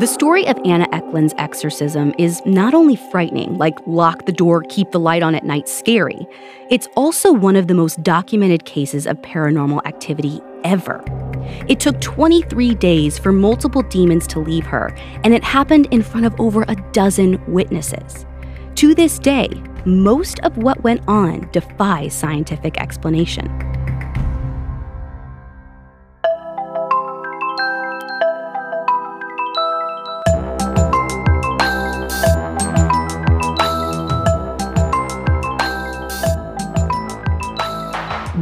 The story of Anna Ecklund's exorcism is not only frightening, like lock the door, keep the light on at night scary, it's also one of the most documented cases of paranormal activity ever. It took 23 days for multiple demons to leave her, and it happened in front of over a dozen witnesses. To this day, most of what went on defies scientific explanation.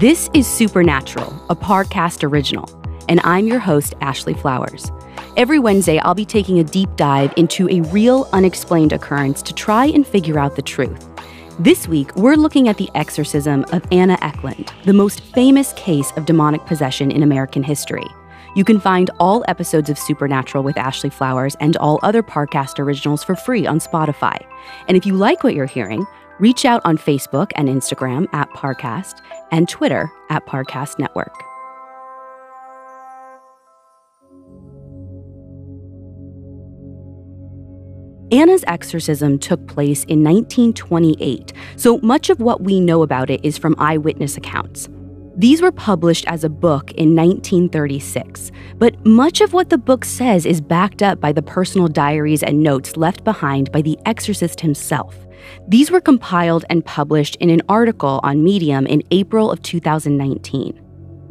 This is Supernatural, a Parcast original, and I'm your host, Ashley Flowers. Every Wednesday, I'll be taking a deep dive into a real, unexplained occurrence to try and figure out the truth. This week, we're looking at the exorcism of Anna Ecklund, the most famous case of demonic possession in American history. You can find all episodes of Supernatural with Ashley Flowers and all other Parcast originals for free on Spotify. And if you like what you're hearing, reach out on Facebook and Instagram at Parcast and Twitter at Parcast Network. Anna's exorcism took place in 1928, so much of what we know about it is from eyewitness accounts. These were published as a book in 1936, but much of what the book says is backed up by the personal diaries and notes left behind by the exorcist himself. These were compiled and published in an article on Medium in April of 2019.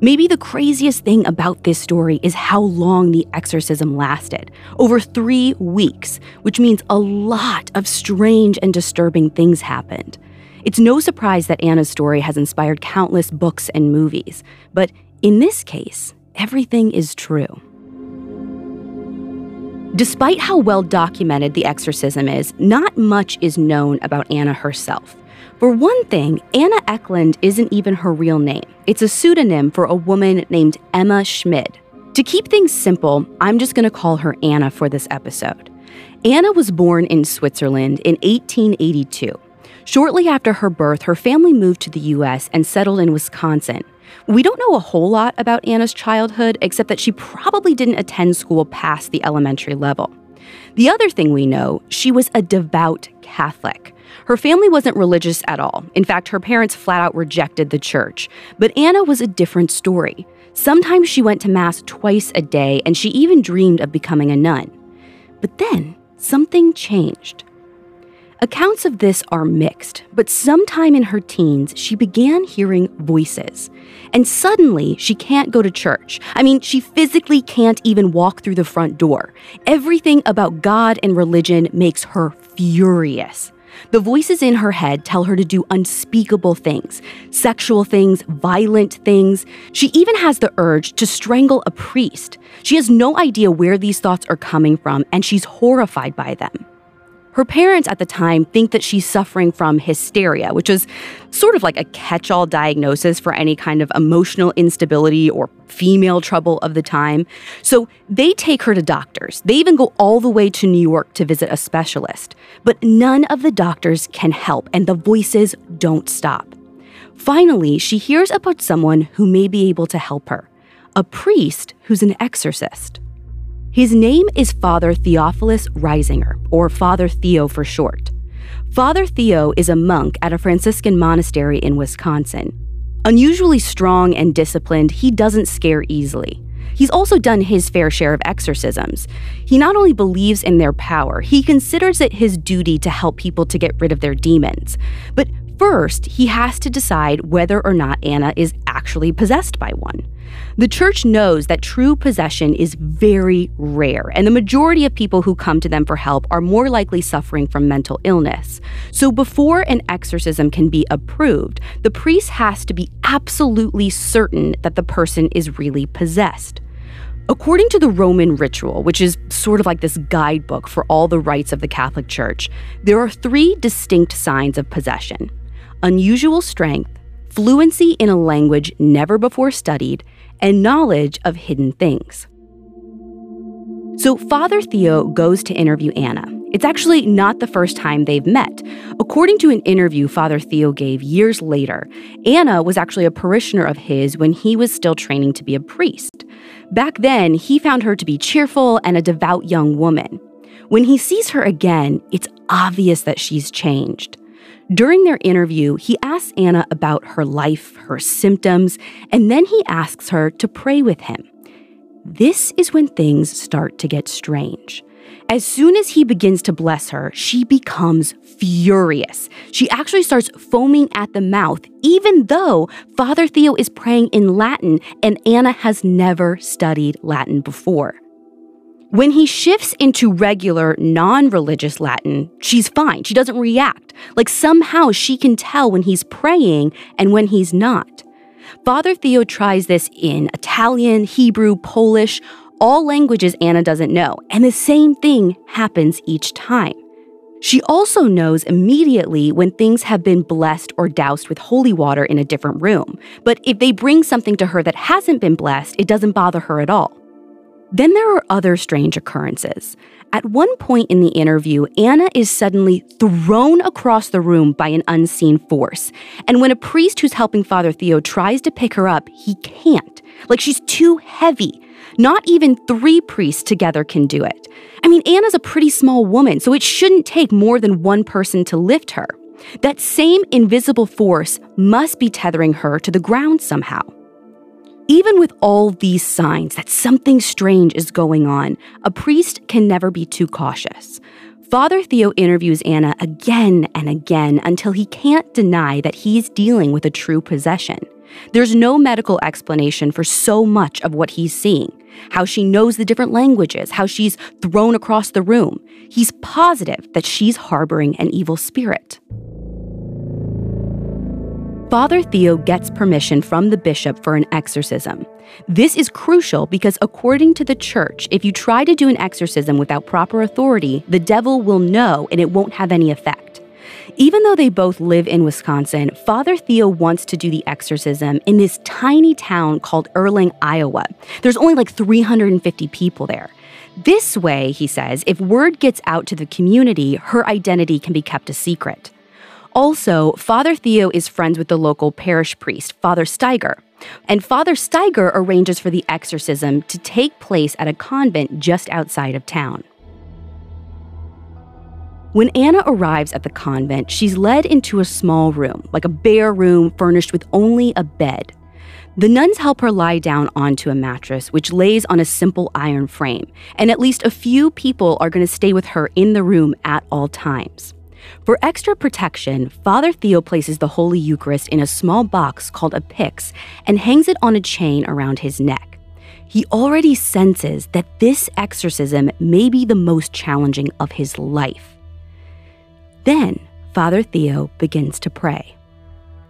Maybe the craziest thing about this story is how long the exorcism lasted over three weeks, which means a lot of strange and disturbing things happened. It's no surprise that Anna's story has inspired countless books and movies, but in this case, everything is true. Despite how well documented the exorcism is, not much is known about Anna herself. For one thing, Anna Ecklund isn't even her real name. It's a pseudonym for a woman named Emma Schmid. To keep things simple, I'm just going to call her Anna for this episode. Anna was born in Switzerland in 1882. Shortly after her birth, her family moved to the US and settled in Wisconsin. We don't know a whole lot about Anna's childhood, except that she probably didn't attend school past the elementary level. The other thing we know, she was a devout Catholic. Her family wasn't religious at all. In fact, her parents flat out rejected the church. But Anna was a different story. Sometimes she went to Mass twice a day, and she even dreamed of becoming a nun. But then, something changed. Accounts of this are mixed, but sometime in her teens, she began hearing voices. And suddenly, she can't go to church. I mean, she physically can't even walk through the front door. Everything about God and religion makes her furious. The voices in her head tell her to do unspeakable things sexual things, violent things. She even has the urge to strangle a priest. She has no idea where these thoughts are coming from, and she's horrified by them. Her parents at the time think that she's suffering from hysteria, which is sort of like a catch all diagnosis for any kind of emotional instability or female trouble of the time. So they take her to doctors. They even go all the way to New York to visit a specialist. But none of the doctors can help, and the voices don't stop. Finally, she hears about someone who may be able to help her a priest who's an exorcist. His name is Father Theophilus Riesinger, or Father Theo for short. Father Theo is a monk at a Franciscan monastery in Wisconsin. Unusually strong and disciplined, he doesn't scare easily. He's also done his fair share of exorcisms. He not only believes in their power, he considers it his duty to help people to get rid of their demons. But first, he has to decide whether or not Anna is actually possessed by one. The church knows that true possession is very rare, and the majority of people who come to them for help are more likely suffering from mental illness. So, before an exorcism can be approved, the priest has to be absolutely certain that the person is really possessed. According to the Roman ritual, which is sort of like this guidebook for all the rites of the Catholic Church, there are three distinct signs of possession unusual strength, fluency in a language never before studied, and knowledge of hidden things. So Father Theo goes to interview Anna. It's actually not the first time they've met. According to an interview Father Theo gave years later, Anna was actually a parishioner of his when he was still training to be a priest. Back then, he found her to be cheerful and a devout young woman. When he sees her again, it's obvious that she's changed. During their interview, he asks Anna about her life, her symptoms, and then he asks her to pray with him. This is when things start to get strange. As soon as he begins to bless her, she becomes furious. She actually starts foaming at the mouth, even though Father Theo is praying in Latin and Anna has never studied Latin before. When he shifts into regular, non religious Latin, she's fine. She doesn't react. Like somehow she can tell when he's praying and when he's not. Father Theo tries this in Italian, Hebrew, Polish, all languages Anna doesn't know, and the same thing happens each time. She also knows immediately when things have been blessed or doused with holy water in a different room. But if they bring something to her that hasn't been blessed, it doesn't bother her at all. Then there are other strange occurrences. At one point in the interview, Anna is suddenly thrown across the room by an unseen force. And when a priest who's helping Father Theo tries to pick her up, he can't. Like she's too heavy. Not even three priests together can do it. I mean, Anna's a pretty small woman, so it shouldn't take more than one person to lift her. That same invisible force must be tethering her to the ground somehow. Even with all these signs that something strange is going on, a priest can never be too cautious. Father Theo interviews Anna again and again until he can't deny that he's dealing with a true possession. There's no medical explanation for so much of what he's seeing how she knows the different languages, how she's thrown across the room. He's positive that she's harboring an evil spirit. Father Theo gets permission from the bishop for an exorcism. This is crucial because, according to the church, if you try to do an exorcism without proper authority, the devil will know and it won't have any effect. Even though they both live in Wisconsin, Father Theo wants to do the exorcism in this tiny town called Earling, Iowa. There's only like 350 people there. This way, he says, if word gets out to the community, her identity can be kept a secret. Also, Father Theo is friends with the local parish priest, Father Steiger. And Father Steiger arranges for the exorcism to take place at a convent just outside of town. When Anna arrives at the convent, she's led into a small room, like a bare room furnished with only a bed. The nuns help her lie down onto a mattress, which lays on a simple iron frame, and at least a few people are going to stay with her in the room at all times. For extra protection, Father Theo places the Holy Eucharist in a small box called a pyx and hangs it on a chain around his neck. He already senses that this exorcism may be the most challenging of his life. Then, Father Theo begins to pray.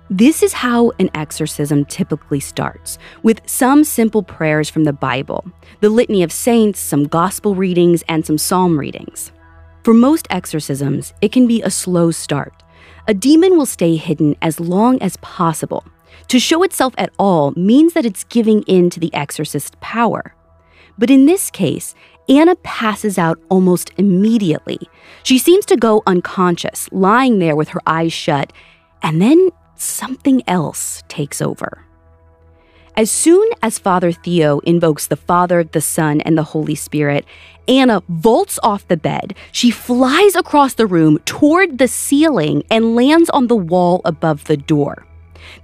This is how an exorcism typically starts, with some simple prayers from the Bible, the Litany of Saints, some gospel readings, and some psalm readings. For most exorcisms, it can be a slow start. A demon will stay hidden as long as possible. To show itself at all means that it's giving in to the exorcist's power. But in this case, Anna passes out almost immediately. She seems to go unconscious, lying there with her eyes shut, and then something else takes over. As soon as Father Theo invokes the Father, the Son, and the Holy Spirit, Anna vaults off the bed. She flies across the room toward the ceiling and lands on the wall above the door.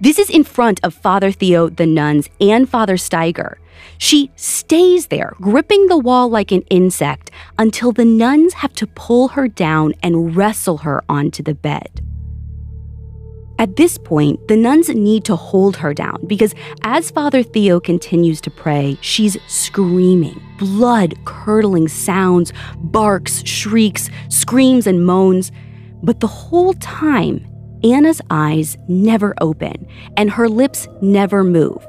This is in front of Father Theo, the nuns, and Father Steiger. She stays there, gripping the wall like an insect, until the nuns have to pull her down and wrestle her onto the bed. At this point, the nuns need to hold her down because as Father Theo continues to pray, she's screaming, blood curdling sounds, barks, shrieks, screams, and moans. But the whole time, Anna's eyes never open and her lips never move.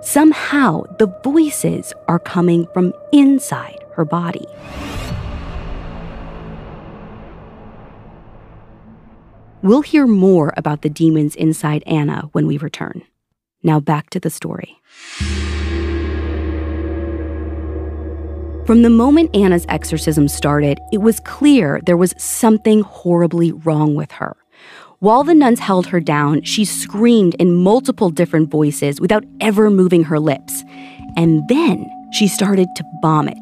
Somehow, the voices are coming from inside her body. We'll hear more about the demons inside Anna when we return. Now back to the story. From the moment Anna's exorcism started, it was clear there was something horribly wrong with her. While the nuns held her down, she screamed in multiple different voices without ever moving her lips. And then she started to vomit.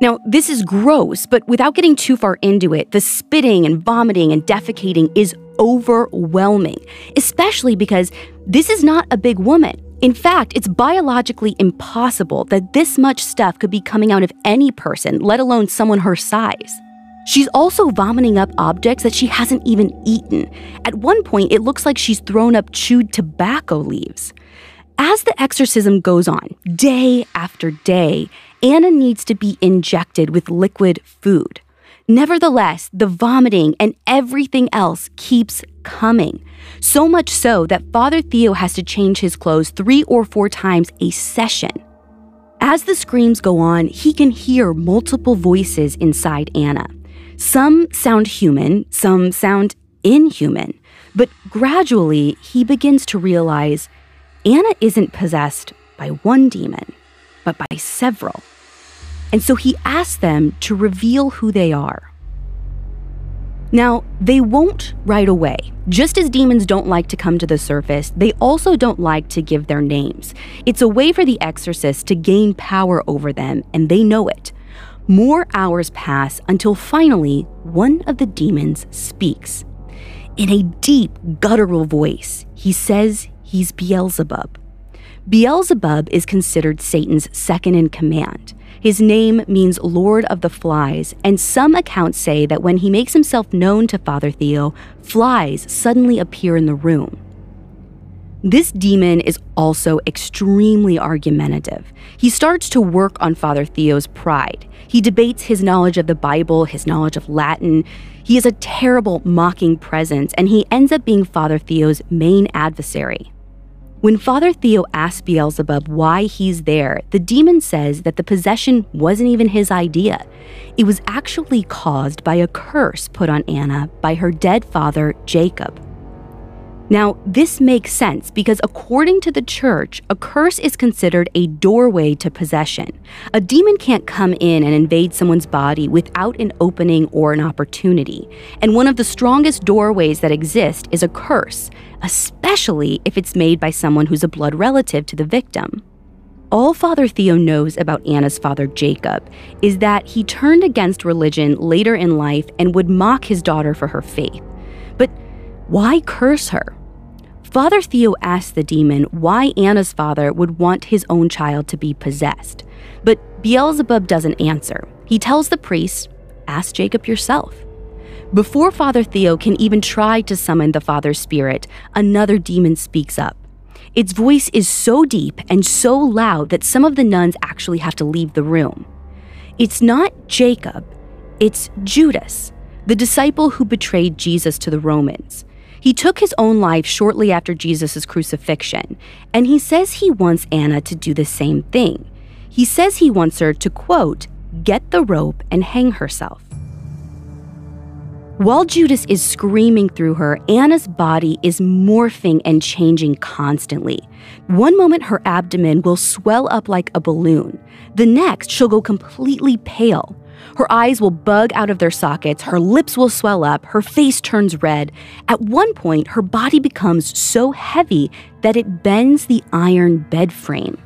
Now, this is gross, but without getting too far into it, the spitting and vomiting and defecating is overwhelming, especially because this is not a big woman. In fact, it's biologically impossible that this much stuff could be coming out of any person, let alone someone her size. She's also vomiting up objects that she hasn't even eaten. At one point, it looks like she's thrown up chewed tobacco leaves. As the exorcism goes on, day after day, Anna needs to be injected with liquid food. Nevertheless, the vomiting and everything else keeps coming. So much so that Father Theo has to change his clothes three or four times a session. As the screams go on, he can hear multiple voices inside Anna. Some sound human, some sound inhuman, but gradually he begins to realize Anna isn't possessed by one demon, but by several. And so he asks them to reveal who they are. Now, they won't right away. Just as demons don't like to come to the surface, they also don't like to give their names. It's a way for the exorcist to gain power over them, and they know it. More hours pass until finally one of the demons speaks. In a deep, guttural voice, he says he's Beelzebub. Beelzebub is considered Satan's second in command. His name means Lord of the Flies, and some accounts say that when he makes himself known to Father Theo, flies suddenly appear in the room. This demon is also extremely argumentative. He starts to work on Father Theo's pride. He debates his knowledge of the Bible, his knowledge of Latin. He is a terrible, mocking presence, and he ends up being Father Theo's main adversary. When Father Theo asks Beelzebub why he's there, the demon says that the possession wasn't even his idea. It was actually caused by a curse put on Anna by her dead father, Jacob. Now, this makes sense because according to the church, a curse is considered a doorway to possession. A demon can't come in and invade someone's body without an opening or an opportunity. And one of the strongest doorways that exist is a curse, especially if it's made by someone who's a blood relative to the victim. All Father Theo knows about Anna's father, Jacob, is that he turned against religion later in life and would mock his daughter for her faith. Why curse her? Father Theo asked the demon why Anna's father would want his own child to be possessed. But Beelzebub doesn't answer. He tells the priest, Ask Jacob yourself. Before Father Theo can even try to summon the father's spirit, another demon speaks up. Its voice is so deep and so loud that some of the nuns actually have to leave the room. It's not Jacob, it's Judas, the disciple who betrayed Jesus to the Romans. He took his own life shortly after Jesus' crucifixion, and he says he wants Anna to do the same thing. He says he wants her to, quote, get the rope and hang herself. While Judas is screaming through her, Anna's body is morphing and changing constantly. One moment, her abdomen will swell up like a balloon. The next, she'll go completely pale. Her eyes will bug out of their sockets, her lips will swell up, her face turns red. At one point, her body becomes so heavy that it bends the iron bed frame.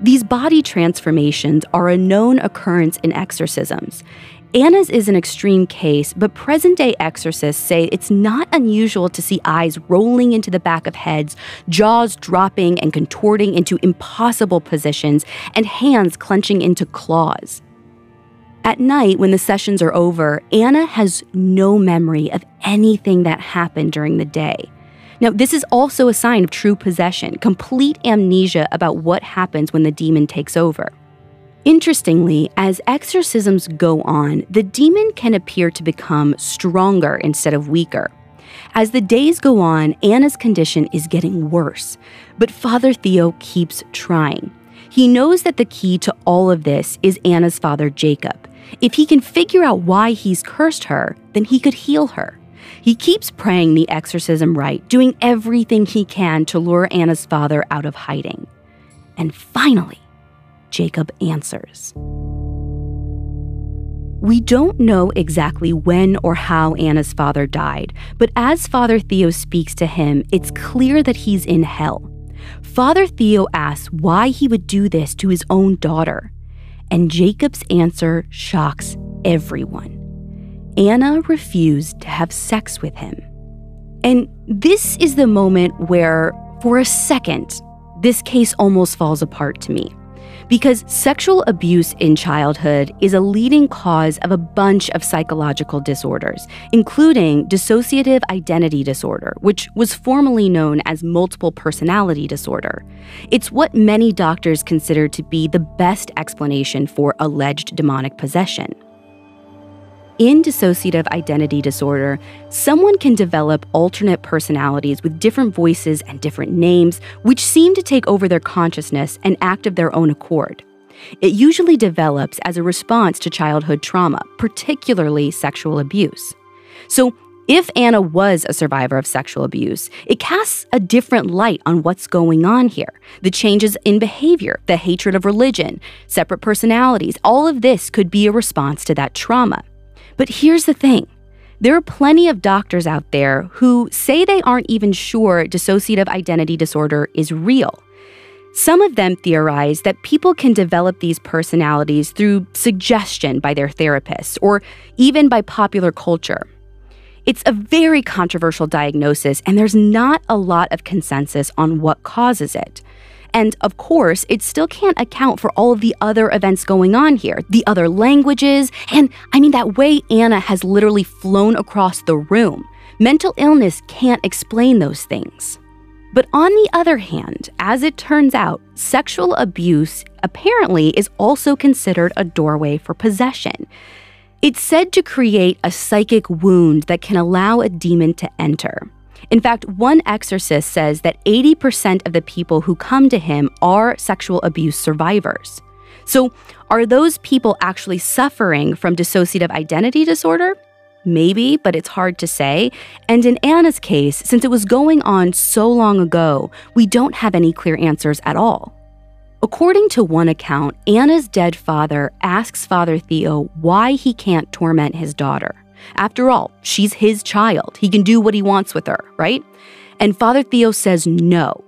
These body transformations are a known occurrence in exorcisms. Anna's is an extreme case, but present day exorcists say it's not unusual to see eyes rolling into the back of heads, jaws dropping and contorting into impossible positions, and hands clenching into claws. At night, when the sessions are over, Anna has no memory of anything that happened during the day. Now, this is also a sign of true possession, complete amnesia about what happens when the demon takes over. Interestingly, as exorcisms go on, the demon can appear to become stronger instead of weaker. As the days go on, Anna's condition is getting worse, but Father Theo keeps trying. He knows that the key to all of this is Anna's father, Jacob. If he can figure out why he's cursed her, then he could heal her. He keeps praying the exorcism right, doing everything he can to lure Anna's father out of hiding. And finally, Jacob answers. We don't know exactly when or how Anna's father died, but as Father Theo speaks to him, it's clear that he's in hell. Father Theo asks why he would do this to his own daughter, and Jacob's answer shocks everyone. Anna refused to have sex with him. And this is the moment where, for a second, this case almost falls apart to me because sexual abuse in childhood is a leading cause of a bunch of psychological disorders, including dissociative identity disorder, which was formerly known as multiple personality disorder. It's what many doctors consider to be the best explanation for alleged demonic possession. In dissociative identity disorder, someone can develop alternate personalities with different voices and different names, which seem to take over their consciousness and act of their own accord. It usually develops as a response to childhood trauma, particularly sexual abuse. So, if Anna was a survivor of sexual abuse, it casts a different light on what's going on here. The changes in behavior, the hatred of religion, separate personalities, all of this could be a response to that trauma. But here's the thing there are plenty of doctors out there who say they aren't even sure dissociative identity disorder is real. Some of them theorize that people can develop these personalities through suggestion by their therapists or even by popular culture. It's a very controversial diagnosis, and there's not a lot of consensus on what causes it. And of course, it still can't account for all of the other events going on here, the other languages, and I mean, that way Anna has literally flown across the room. Mental illness can't explain those things. But on the other hand, as it turns out, sexual abuse apparently is also considered a doorway for possession. It's said to create a psychic wound that can allow a demon to enter. In fact, one exorcist says that 80% of the people who come to him are sexual abuse survivors. So, are those people actually suffering from dissociative identity disorder? Maybe, but it's hard to say. And in Anna's case, since it was going on so long ago, we don't have any clear answers at all. According to one account, Anna's dead father asks Father Theo why he can't torment his daughter. After all, she's his child. He can do what he wants with her, right? And Father Theo says no.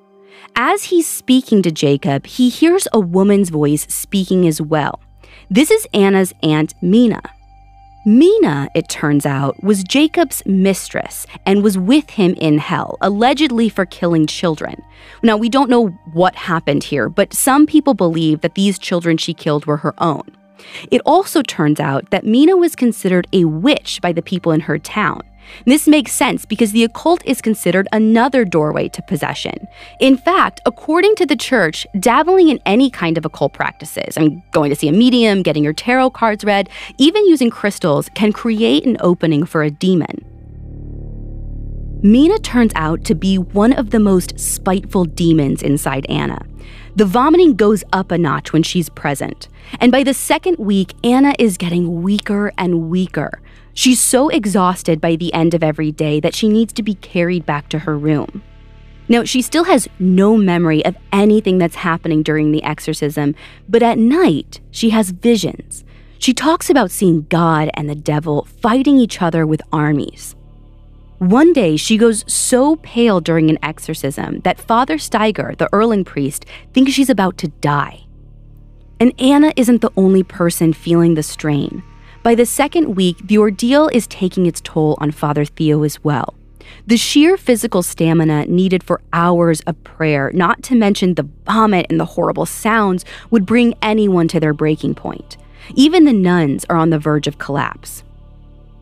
As he's speaking to Jacob, he hears a woman's voice speaking as well. This is Anna's aunt Mina. Mina, it turns out, was Jacob's mistress and was with him in hell, allegedly for killing children. Now, we don't know what happened here, but some people believe that these children she killed were her own. It also turns out that Mina was considered a witch by the people in her town. This makes sense because the occult is considered another doorway to possession. In fact, according to the church, dabbling in any kind of occult practices, I mean, going to see a medium, getting your tarot cards read, even using crystals, can create an opening for a demon. Mina turns out to be one of the most spiteful demons inside Anna. The vomiting goes up a notch when she's present. And by the second week, Anna is getting weaker and weaker. She's so exhausted by the end of every day that she needs to be carried back to her room. Now, she still has no memory of anything that's happening during the exorcism, but at night, she has visions. She talks about seeing God and the devil fighting each other with armies. One day, she goes so pale during an exorcism that Father Steiger, the Earling priest, thinks she's about to die. And Anna isn't the only person feeling the strain. By the second week, the ordeal is taking its toll on Father Theo as well. The sheer physical stamina needed for hours of prayer, not to mention the vomit and the horrible sounds, would bring anyone to their breaking point. Even the nuns are on the verge of collapse.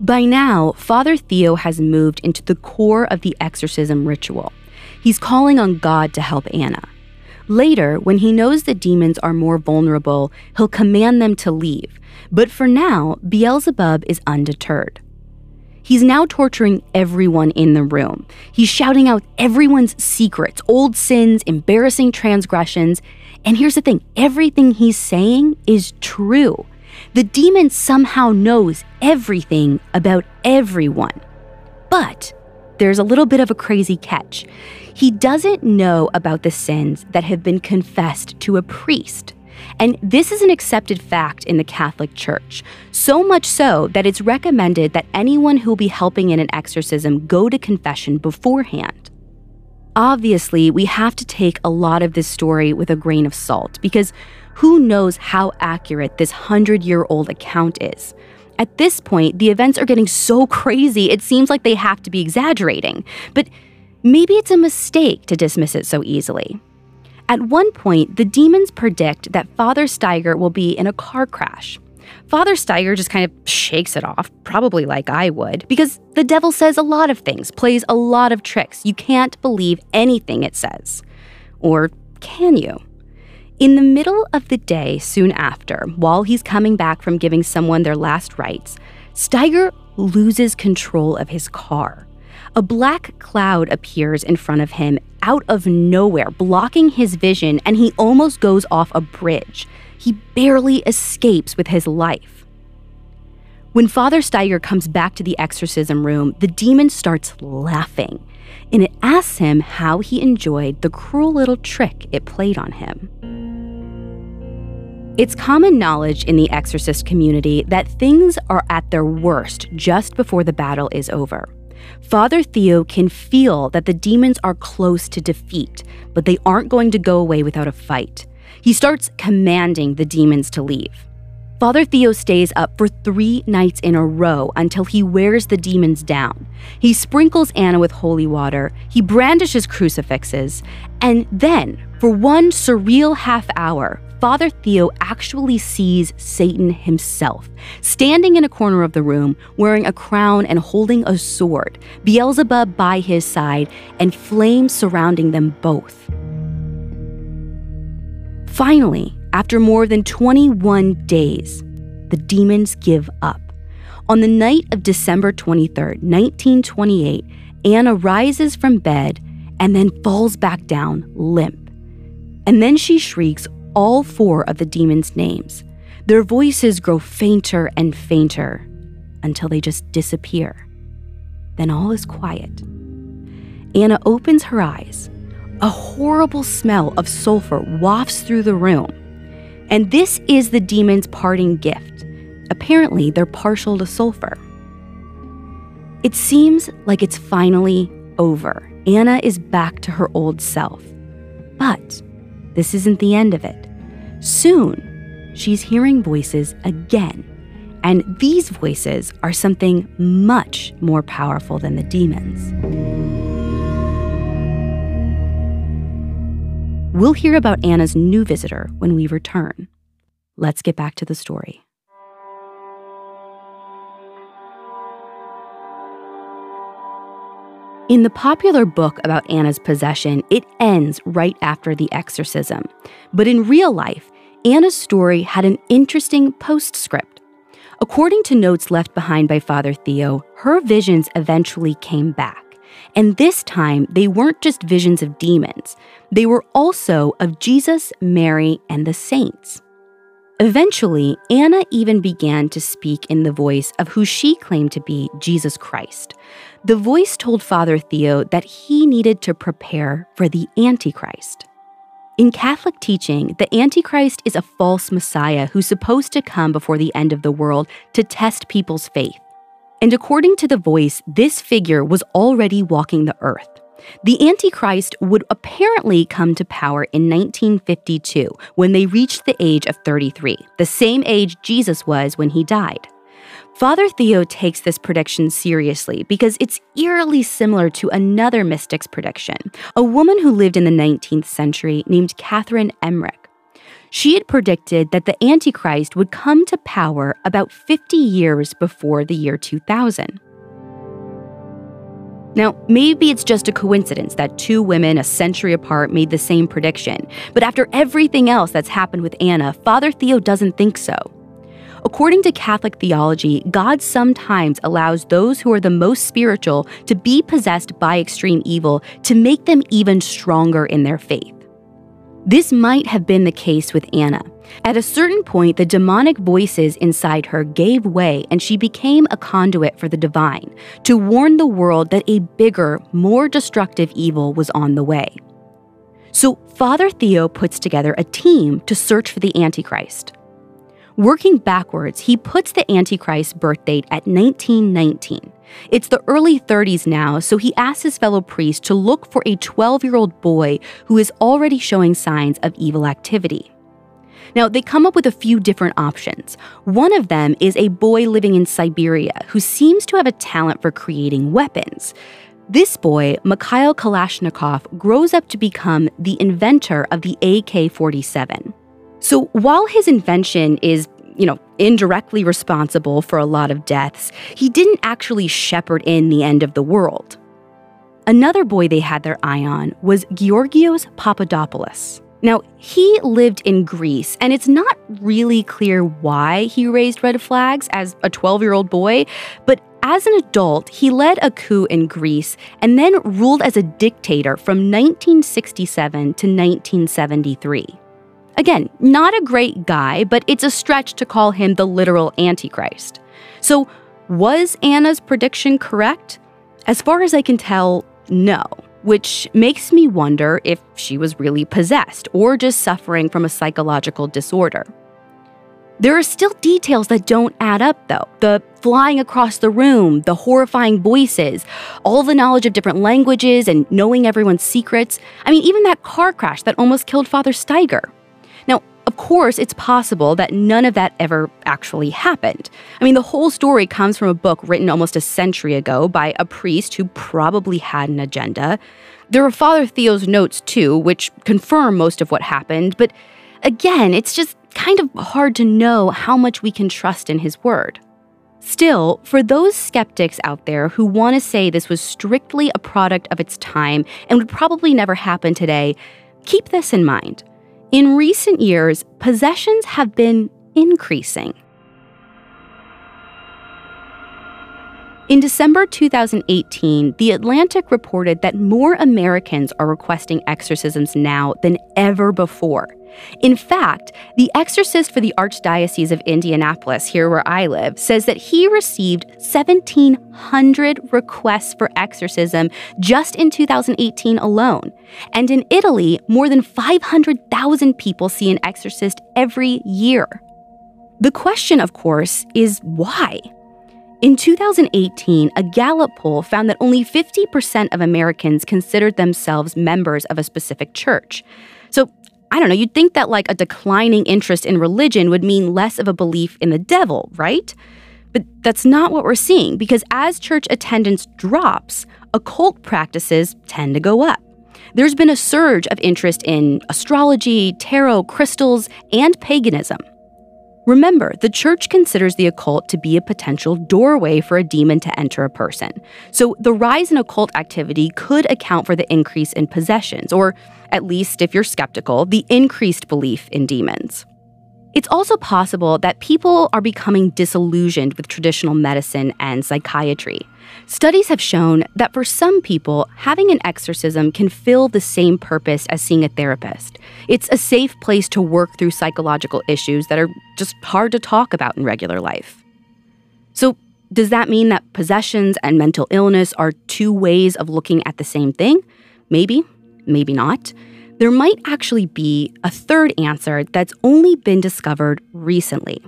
By now, Father Theo has moved into the core of the exorcism ritual. He's calling on God to help Anna. Later, when he knows the demons are more vulnerable, he'll command them to leave. But for now, Beelzebub is undeterred. He's now torturing everyone in the room. He's shouting out everyone's secrets, old sins, embarrassing transgressions. And here's the thing everything he's saying is true. The demon somehow knows everything about everyone. But there's a little bit of a crazy catch. He doesn't know about the sins that have been confessed to a priest. And this is an accepted fact in the Catholic Church, so much so that it's recommended that anyone who will be helping in an exorcism go to confession beforehand. Obviously, we have to take a lot of this story with a grain of salt because who knows how accurate this 100 year old account is. At this point, the events are getting so crazy, it seems like they have to be exaggerating. But maybe it's a mistake to dismiss it so easily. At one point, the demons predict that Father Steiger will be in a car crash. Father Steiger just kind of shakes it off, probably like I would, because the devil says a lot of things, plays a lot of tricks. You can't believe anything it says. Or can you? In the middle of the day soon after, while he's coming back from giving someone their last rites, Steiger loses control of his car. A black cloud appears in front of him out of nowhere, blocking his vision, and he almost goes off a bridge. He barely escapes with his life. When Father Steiger comes back to the exorcism room, the demon starts laughing, and it asks him how he enjoyed the cruel little trick it played on him. It's common knowledge in the exorcist community that things are at their worst just before the battle is over. Father Theo can feel that the demons are close to defeat, but they aren't going to go away without a fight. He starts commanding the demons to leave. Father Theo stays up for three nights in a row until he wears the demons down. He sprinkles Anna with holy water, he brandishes crucifixes, and then, for one surreal half hour, Father Theo actually sees Satan himself, standing in a corner of the room, wearing a crown and holding a sword, Beelzebub by his side, and flames surrounding them both. Finally, after more than 21 days, the demons give up. On the night of December 23, 1928, Anna rises from bed and then falls back down limp. And then she shrieks all four of the demons' names. Their voices grow fainter and fainter until they just disappear. Then all is quiet. Anna opens her eyes. A horrible smell of sulfur wafts through the room. And this is the demon's parting gift. Apparently, they're partial to sulfur. It seems like it's finally over. Anna is back to her old self. But this isn't the end of it. Soon, she's hearing voices again. And these voices are something much more powerful than the demons. We'll hear about Anna's new visitor when we return. Let's get back to the story. In the popular book about Anna's possession, it ends right after the exorcism. But in real life, Anna's story had an interesting postscript. According to notes left behind by Father Theo, her visions eventually came back. And this time, they weren't just visions of demons, they were also of Jesus, Mary, and the saints. Eventually, Anna even began to speak in the voice of who she claimed to be Jesus Christ. The voice told Father Theo that he needed to prepare for the Antichrist. In Catholic teaching, the Antichrist is a false Messiah who's supposed to come before the end of the world to test people's faith. And according to the voice, this figure was already walking the earth. The Antichrist would apparently come to power in 1952 when they reached the age of 33, the same age Jesus was when he died. Father Theo takes this prediction seriously because it's eerily similar to another mystic's prediction, a woman who lived in the 19th century named Catherine Emmerich. She had predicted that the Antichrist would come to power about 50 years before the year 2000. Now, maybe it's just a coincidence that two women a century apart made the same prediction, but after everything else that's happened with Anna, Father Theo doesn't think so. According to Catholic theology, God sometimes allows those who are the most spiritual to be possessed by extreme evil to make them even stronger in their faith. This might have been the case with Anna. At a certain point, the demonic voices inside her gave way and she became a conduit for the divine to warn the world that a bigger, more destructive evil was on the way. So Father Theo puts together a team to search for the Antichrist. Working backwards, he puts the Antichrist birth date at 1919. It's the early 30s now, so he asks his fellow priests to look for a 12 year old boy who is already showing signs of evil activity. Now, they come up with a few different options. One of them is a boy living in Siberia who seems to have a talent for creating weapons. This boy, Mikhail Kalashnikov, grows up to become the inventor of the AK 47. So while his invention is, you know, indirectly responsible for a lot of deaths, he didn't actually shepherd in the end of the world. Another boy they had their eye on was Georgios Papadopoulos. Now, he lived in Greece, and it's not really clear why he raised red flags as a 12 year old boy, but as an adult, he led a coup in Greece and then ruled as a dictator from 1967 to 1973. Again, not a great guy, but it's a stretch to call him the literal Antichrist. So, was Anna's prediction correct? As far as I can tell, no, which makes me wonder if she was really possessed or just suffering from a psychological disorder. There are still details that don't add up, though. The flying across the room, the horrifying voices, all the knowledge of different languages and knowing everyone's secrets. I mean, even that car crash that almost killed Father Steiger. Of course, it's possible that none of that ever actually happened. I mean, the whole story comes from a book written almost a century ago by a priest who probably had an agenda. There are Father Theo's notes, too, which confirm most of what happened, but again, it's just kind of hard to know how much we can trust in his word. Still, for those skeptics out there who want to say this was strictly a product of its time and would probably never happen today, keep this in mind. In recent years, possessions have been increasing. In December 2018, The Atlantic reported that more Americans are requesting exorcisms now than ever before. In fact, the exorcist for the Archdiocese of Indianapolis, here where I live, says that he received 1,700 requests for exorcism just in 2018 alone. And in Italy, more than 500,000 people see an exorcist every year. The question, of course, is why? In 2018, a Gallup poll found that only 50% of Americans considered themselves members of a specific church. So I don't know, you'd think that like a declining interest in religion would mean less of a belief in the devil, right? But that's not what we're seeing because as church attendance drops, occult practices tend to go up. There's been a surge of interest in astrology, tarot, crystals, and paganism. Remember, the church considers the occult to be a potential doorway for a demon to enter a person. So the rise in occult activity could account for the increase in possessions, or at least if you're skeptical, the increased belief in demons. It's also possible that people are becoming disillusioned with traditional medicine and psychiatry. Studies have shown that for some people, having an exorcism can fill the same purpose as seeing a therapist. It's a safe place to work through psychological issues that are just hard to talk about in regular life. So, does that mean that possessions and mental illness are two ways of looking at the same thing? Maybe, maybe not there might actually be a third answer that's only been discovered recently.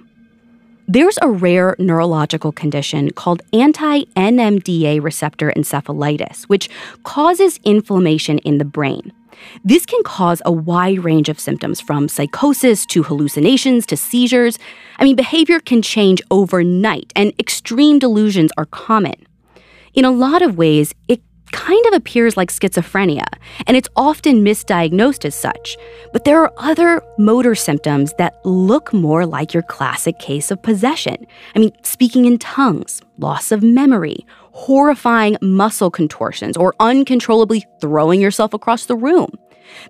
There's a rare neurological condition called anti NMDA receptor encephalitis, which causes inflammation in the brain. This can cause a wide range of symptoms from psychosis to hallucinations to seizures. I mean, behavior can change overnight, and extreme delusions are common. In a lot of ways, it kind of appears like schizophrenia, and it's often misdiagnosed as such. But there are other motor symptoms that look more like your classic case of possession. I mean, speaking in tongues, loss of memory, horrifying muscle contortions, or uncontrollably throwing yourself across the room.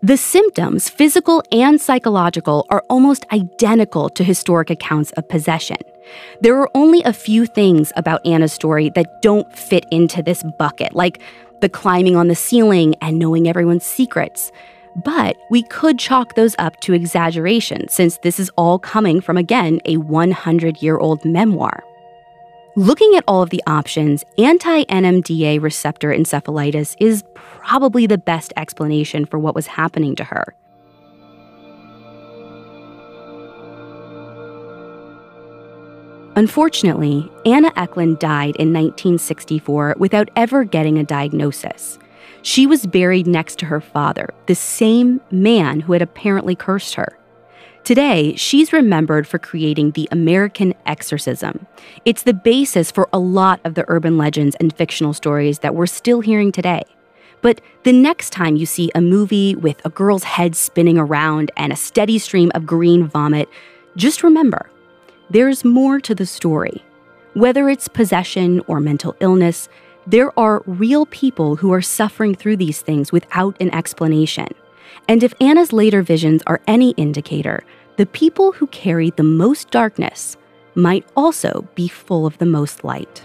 The symptoms, physical and psychological, are almost identical to historic accounts of possession. There are only a few things about Anna's story that don't fit into this bucket, like the climbing on the ceiling and knowing everyone's secrets. But we could chalk those up to exaggeration since this is all coming from, again, a 100 year old memoir. Looking at all of the options, anti NMDA receptor encephalitis is probably the best explanation for what was happening to her. Unfortunately, Anna Ecklund died in 1964 without ever getting a diagnosis. She was buried next to her father, the same man who had apparently cursed her. Today, she's remembered for creating the American exorcism. It's the basis for a lot of the urban legends and fictional stories that we're still hearing today. But the next time you see a movie with a girl's head spinning around and a steady stream of green vomit, just remember there's more to the story. Whether it's possession or mental illness, there are real people who are suffering through these things without an explanation. And if Anna's later visions are any indicator, the people who carry the most darkness might also be full of the most light.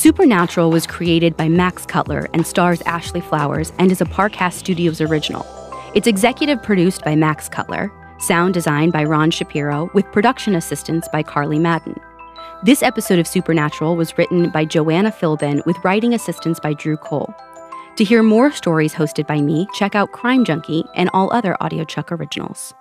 Supernatural was created by Max Cutler and stars Ashley Flowers and is a Parcast Studios original. It's executive produced by Max Cutler, sound designed by Ron Shapiro, with production assistance by Carly Madden. This episode of Supernatural was written by Joanna Philbin with writing assistance by Drew Cole. To hear more stories hosted by me, check out Crime Junkie and all other AudioChuck originals.